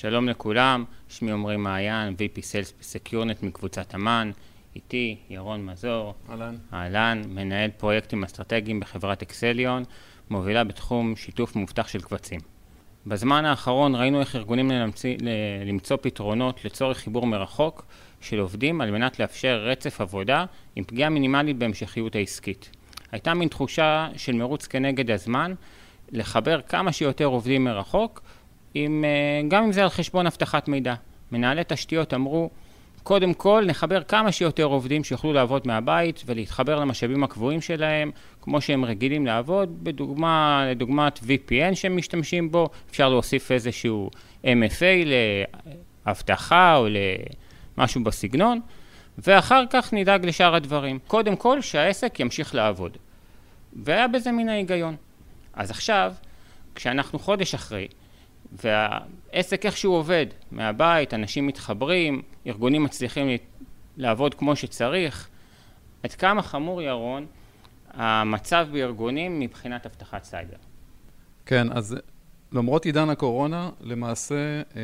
שלום לכולם, שמי עמרי מעיין, VP Sales בסקיורנט מקבוצת אמ"ן, איתי ירון מזור, אהלן, אהלן, מנהל פרויקטים אסטרטגיים בחברת אקסליון, מובילה בתחום שיתוף מאובטח של קבצים. בזמן האחרון ראינו איך ארגונים למציא, למצוא פתרונות לצורך חיבור מרחוק של עובדים על מנת לאפשר רצף עבודה עם פגיעה מינימלית בהמשכיות העסקית. הייתה מין תחושה של מרוץ כנגד הזמן לחבר כמה שיותר עובדים מרחוק, עם, אה, גם אם זה על חשבון אבטחת מידע. מנהלי תשתיות אמרו, קודם כל נחבר כמה שיותר עובדים שיוכלו לעבוד מהבית ולהתחבר למשאבים הקבועים שלהם, כמו שהם רגילים לעבוד, בדוגמה, לדוגמת VPN שהם משתמשים בו, אפשר להוסיף איזשהו MFA לאבטחה או למשהו בסגנון, ואחר כך נדאג לשאר הדברים. קודם כל שהעסק ימשיך לעבוד. והיה בזה מן ההיגיון. אז עכשיו, כשאנחנו חודש אחרי, והעסק איכשהו עובד, מהבית, אנשים מתחברים, ארגונים מצליחים לעבוד כמו שצריך, עד כמה חמור, ירון, המצב בארגונים מבחינת אבטחת סייבר? כן, אז למרות עידן הקורונה, למעשה אה,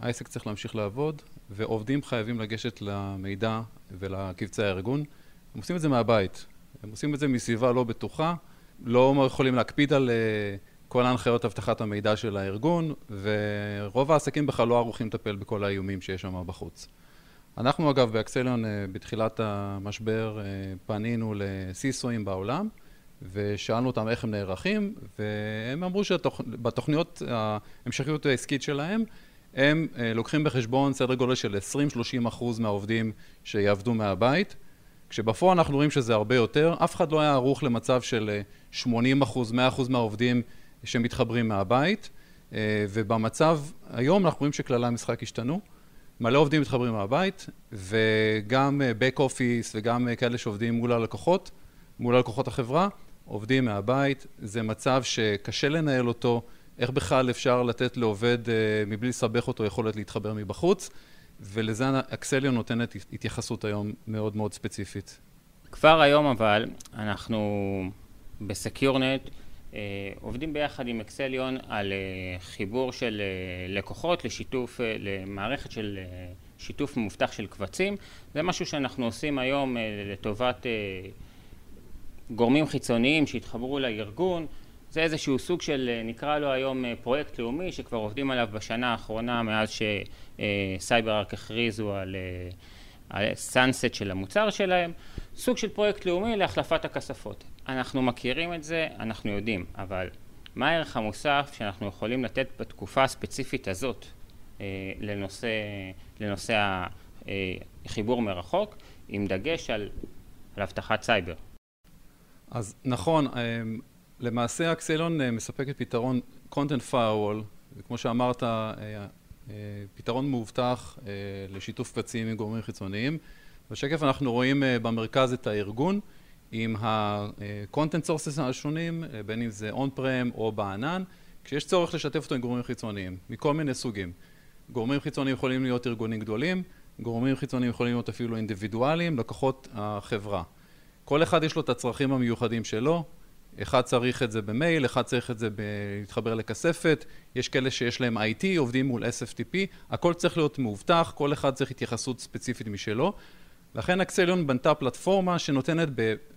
העסק צריך להמשיך לעבוד, ועובדים חייבים לגשת למידע ולקבצי הארגון. הם עושים את זה מהבית. הם עושים את זה מסביבה לא בטוחה, לא יכולים להקפיד על אה, כל ההנחיות אבטחת המידע של הארגון, ורוב העסקים בכלל לא ערוכים לטפל בכל האיומים שיש שם בחוץ. אנחנו אגב באקסליון אה, בתחילת המשבר אה, פנינו לסיסואים בעולם ושאלנו אותם איך הם נערכים והם אמרו שבתוכניות ההמשכיות העסקית שלהם הם לוקחים בחשבון סדר גודל של 20-30 אחוז מהעובדים שיעבדו מהבית כשבפועל אנחנו רואים שזה הרבה יותר, אף אחד לא היה ערוך למצב של 80 אחוז, 100 אחוז מהעובדים שמתחברים מהבית, אה, ובמצב היום אנחנו רואים שכללי המשחק השתנו. מלא עובדים מתחברים מהבית, וגם back office וגם כאלה שעובדים מול הלקוחות, מול הלקוחות החברה, עובדים מהבית. זה מצב שקשה לנהל אותו, איך בכלל אפשר לתת לעובד אה, מבלי לסבך אותו יכולת להתחבר מבחוץ. ולזה אקסליו נותנת התייחסות היום מאוד מאוד ספציפית. כבר היום אבל אנחנו בסקיורנט אה, עובדים ביחד עם אקסליון על אה, חיבור של אה, לקוחות לשיתוף, אה, למערכת של אה, שיתוף מאובטח של קבצים. זה משהו שאנחנו עושים היום אה, לטובת אה, גורמים חיצוניים שהתחברו לארגון. זה איזשהו סוג של, אה, נקרא לו היום אה, פרויקט לאומי, שכבר עובדים עליו בשנה האחרונה מאז שסייבר ארק הכריזו על, אה, על סאנסט של המוצר שלהם, סוג של פרויקט לאומי להחלפת הכספות. אנחנו מכירים את זה, אנחנו יודעים, אבל מה הערך המוסף שאנחנו יכולים לתת בתקופה הספציפית הזאת לנושא, לנושא החיבור מרחוק, עם דגש על, על אבטחת סייבר? אז נכון, למעשה אקסלון אה, מספקת פתרון content firewall, וכמו שאמרת, אה, אה, פתרון מאובטח לשיתוף קבצים עם גורמים חיצוניים. בשקף אנחנו רואים במרכז את הארגון עם ה-content sources השונים, בין אם זה on-prem או בענן, כשיש צורך לשתף אותו עם גורמים חיצוניים, מכל מיני סוגים. גורמים חיצוניים יכולים להיות ארגונים גדולים, גורמים חיצוניים יכולים להיות אפילו אינדיבידואליים, לקוחות החברה. כל אחד יש לו את הצרכים המיוחדים שלו, אחד צריך את זה במייל, אחד צריך את זה להתחבר לכספת, יש כאלה שיש להם IT, עובדים מול SFTP, הכל צריך להיות מאובטח, כל אחד צריך התייחסות ספציפית משלו. לכן אקסליון בנתה פלטפורמה שנותנת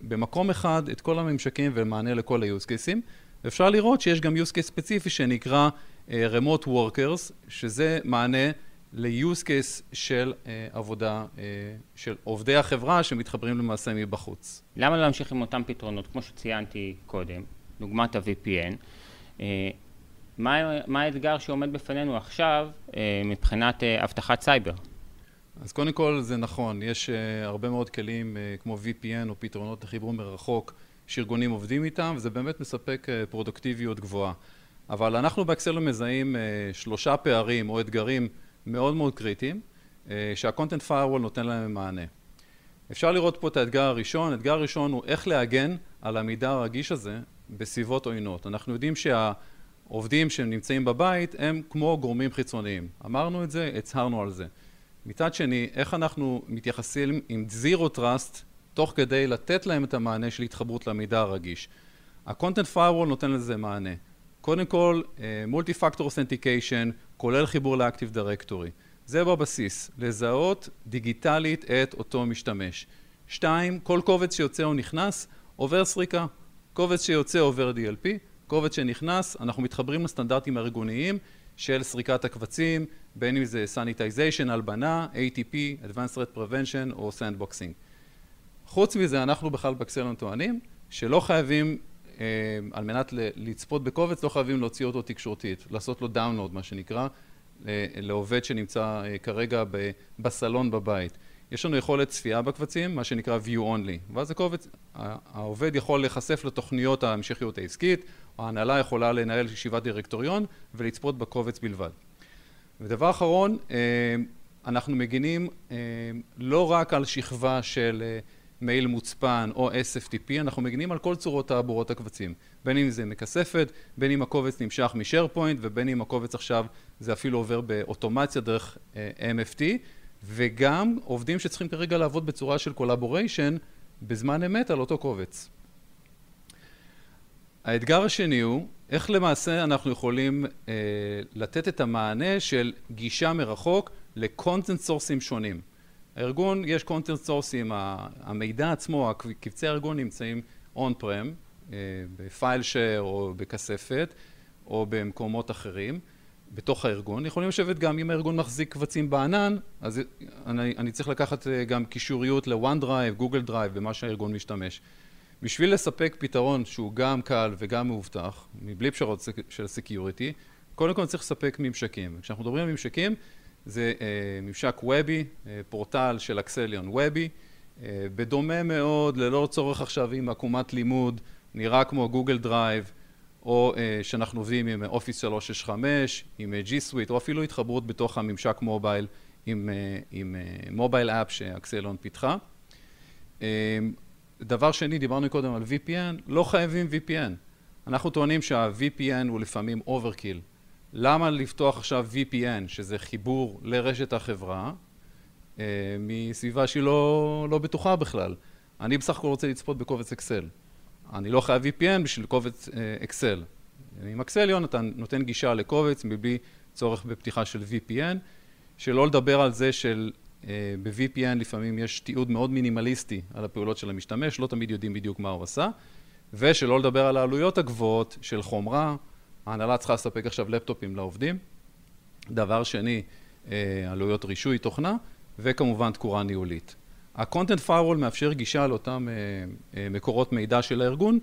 במקום אחד את כל הממשקים ומענה לכל ה-use cases. ואפשר לראות שיש גם use case ספציפי שנקרא uh, remote workers, שזה מענה ל-use case של uh, עבודה, uh, של עובדי החברה שמתחברים למעשה מבחוץ. למה לא להמשיך עם אותם פתרונות, כמו שציינתי קודם, דוגמת ה-VPN? Uh, מה, מה האתגר שעומד בפנינו עכשיו uh, מבחינת uh, אבטחת סייבר? אז קודם כל זה נכון, יש uh, הרבה מאוד כלים uh, כמו VPN או פתרונות לחיבור מרחוק שארגונים עובדים איתם, וזה באמת מספק uh, פרודוקטיביות גבוהה. אבל אנחנו באקסלו מזהים uh, שלושה פערים או אתגרים מאוד מאוד קריטיים, אה, שה-content firewall נותן להם מענה. אפשר לראות פה את האתגר הראשון, האתגר הראשון הוא איך להגן על המידע הרגיש הזה בסביבות עוינות. אנחנו יודעים שהעובדים שנמצאים בבית הם כמו גורמים חיצוניים. אמרנו את זה, הצהרנו על זה. מצד שני, איך אנחנו מתייחסים עם זירו טראסט תוך כדי לתת להם את המענה של התחברות למידע הרגיש. ה-content firewall נותן לזה מענה. קודם כל, מולטי פקטור אותנטיקיישן, כולל חיבור לאקטיב דירקטורי. זה בבסיס, לזהות דיגיטלית את אותו משתמש. שתיים, כל קובץ שיוצא או נכנס עובר סריקה. קובץ שיוצא עובר DLP, קובץ שנכנס, אנחנו מתחברים לסטנדרטים הארגוניים של סריקת הקבצים, בין אם זה Sanitization, הלבנה, ATP, Advanced Threat Prevention או Sandboxing. חוץ מזה, אנחנו בכלל באקסלון טוענים שלא חייבים, אה, על מנת לצפות בקובץ, לא חייבים להוציא אותו תקשורתית, לעשות לו דאונלוד, מה שנקרא, לעובד שנמצא אה, כרגע בסלון בבית. יש לנו יכולת צפייה בקבצים, מה שנקרא view only, ואז הקובץ, העובד יכול להיחשף לתוכניות ההמשכיות העסקית, ההנהלה יכולה לנהל ישיבת דירקטוריון ולצפות בקובץ בלבד. ודבר אחרון, אה, אנחנו מגינים אה, לא רק על שכבה של מייל מוצפן או SFTP, אנחנו מגינים על כל צורות תעבורות הקבצים, בין אם זה מכספת, בין אם הקובץ נמשך משארפוינט ובין אם הקובץ עכשיו זה אפילו עובר באוטומציה דרך MFT וגם עובדים שצריכים כרגע לעבוד בצורה של collaboration בזמן אמת על אותו קובץ. האתגר השני הוא איך למעשה אנחנו יכולים אה, לתת את המענה של גישה מרחוק ל content source ים שונים. הארגון, יש content source ים, המידע עצמו, קבצי הארגון נמצאים on prem, אה, ב file share או בכספת או במקומות אחרים. בתוך הארגון, יכולים לשבת גם אם הארגון מחזיק קבצים בענן, אז אני, אני צריך לקחת אה, גם קישוריות דרייב, גוגל דרייב, במה שהארגון משתמש. בשביל לספק פתרון שהוא גם קל וגם מאובטח, מבלי פשרות של security, קודם כל צריך לספק ממשקים. כשאנחנו מדברים על ממשקים, זה אה, ממשק וובי, אה, פורטל של אקסליון וובי, אה, בדומה מאוד, ללא צורך עכשיו עם עקומת לימוד, נראה כמו גוגל דרייב, או אה, שאנחנו עובדים עם אופיס 365, עם ג'י אה, סוויט, או אפילו התחברות בתוך הממשק mobile עם, אה, עם mobile app שאקסליון פיתחה. דבר שני, דיברנו קודם על VPN, לא חייבים VPN. אנחנו טוענים שה-VPN הוא לפעמים overkill. למה לפתוח עכשיו VPN, שזה חיבור לרשת החברה, מסביבה שהיא לא, לא בטוחה בכלל? אני בסך הכל רוצה לצפות בקובץ אקסל. אני לא חייב VPN בשביל קובץ אקסל. עם אקסליון אתה נותן גישה לקובץ מבלי צורך בפתיחה של VPN, שלא לדבר על זה של אה, ב-VPN לפעמים יש תיעוד מאוד מינימליסטי על הפעולות של המשתמש, לא תמיד יודעים בדיוק מה הוא עשה, ושלא לדבר על העלויות הגבוהות של חומרה, ההנהלה צריכה לספק עכשיו לפטופים לעובדים. דבר שני, אה, עלויות רישוי תוכנה, וכמובן תקורה ניהולית. ה-content firewall מאפשר גישה לאותם uh, מקורות מידע של הארגון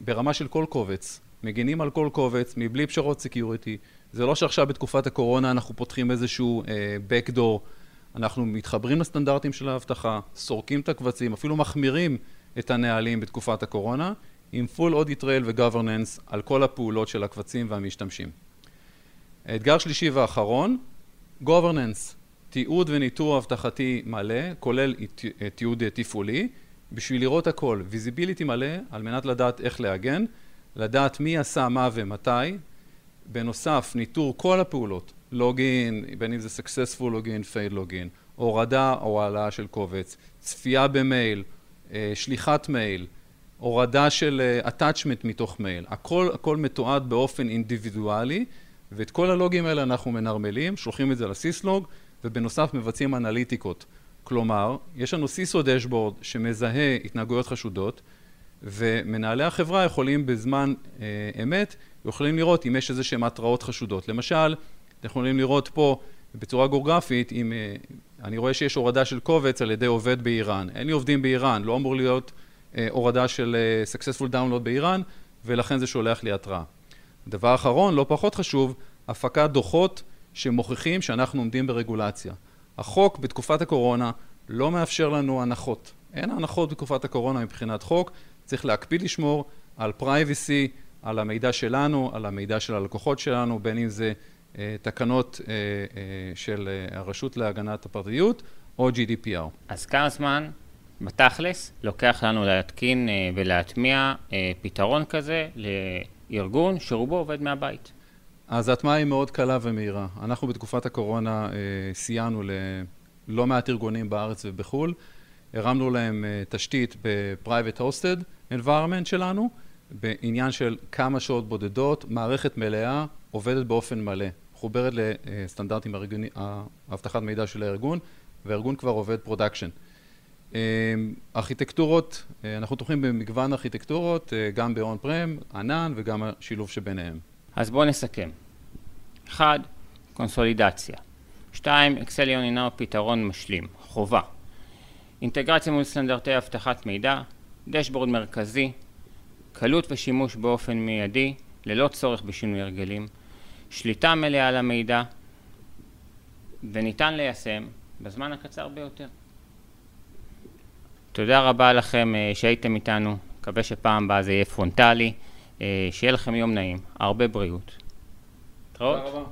ברמה של כל קובץ, מגינים על כל קובץ מבלי פשרות security, זה לא שעכשיו בתקופת הקורונה אנחנו פותחים איזשהו uh, backdoor, אנחנו מתחברים לסטנדרטים של האבטחה, סורקים את הקבצים, אפילו מחמירים את הנהלים בתקופת הקורונה, עם full audit trail ו-governance על כל הפעולות של הקבצים והמשתמשים. האתגר שלישי ואחרון, governance. תיעוד וניטור אבטחתי מלא, כולל תיעוד תפעולי, בשביל לראות הכל, visibility מלא, על מנת לדעת איך להגן, לדעת מי עשה מה ומתי, בנוסף ניטור כל הפעולות, login, בין אם זה successful login, fail login, הורדה או העלאה של קובץ, צפייה במייל, אה, שליחת מייל, הורדה של אה, attachment מתוך מייל, הכל, הכל מתועד באופן אינדיבידואלי ואת כל הלוגים האלה אנחנו מנרמלים, שולחים את זה לסיסלוג ובנוסף מבצעים אנליטיקות. כלומר, יש לנו סיסו דשבורד שמזהה התנהגויות חשודות ומנהלי החברה יכולים בזמן אה, אמת, יכולים לראות אם יש איזה שהן התראות חשודות. למשל, אתם יכולים לראות פה בצורה גיאוגרפית, אם אה, אני רואה שיש הורדה של קובץ על ידי עובד באיראן. אין לי עובדים באיראן, לא אמור להיות אה, הורדה של successful download באיראן, ולכן זה שולח לי התראה. דבר אחרון, לא פחות חשוב, הפקת דוחות שמוכיחים שאנחנו עומדים ברגולציה. החוק בתקופת הקורונה לא מאפשר לנו הנחות. אין הנחות בתקופת הקורונה מבחינת חוק, צריך להקפיד לשמור על פרייבסי, על המידע שלנו, על המידע של הלקוחות שלנו, בין אם זה אה, תקנות אה, אה, של אה, הרשות להגנת הפרטיות או GDPR. אז כמה זמן בתכלס לוקח לנו להתקין אה, ולהטמיע אה, פתרון כזה לארגון שרובו עובד מהבית? אז ההטמעה היא מאוד קלה ומהירה. אנחנו בתקופת הקורונה אה, סייענו ללא מעט ארגונים בארץ ובחו"ל, הרמנו להם אה, תשתית ב-Private Hosted Environment שלנו, בעניין של כמה שעות בודדות, מערכת מלאה, עובדת באופן מלא. מחוברת לסטנדרטים האבטחת מידע של הארגון, והארגון כבר עובד production. ארכיטקטורות, אנחנו תומכים במגוון ארכיטקטורות, גם ב-on prem, ענן וגם השילוב שביניהם. אז בואו נסכם. אחד, קונסולידציה. שתיים, אקסליון אינו פתרון משלים, חובה. אינטגרציה מול סטנדרטי אבטחת מידע, דשבורד מרכזי, קלות ושימוש באופן מיידי, ללא צורך בשינוי הרגלים, שליטה מלאה על המידע, וניתן ליישם בזמן הקצר ביותר. תודה רבה לכם אה, שהייתם איתנו, מקווה שפעם הבאה זה יהיה פרונטלי, אה, שיהיה לכם יום נעים, הרבה בריאות. תודה רבה.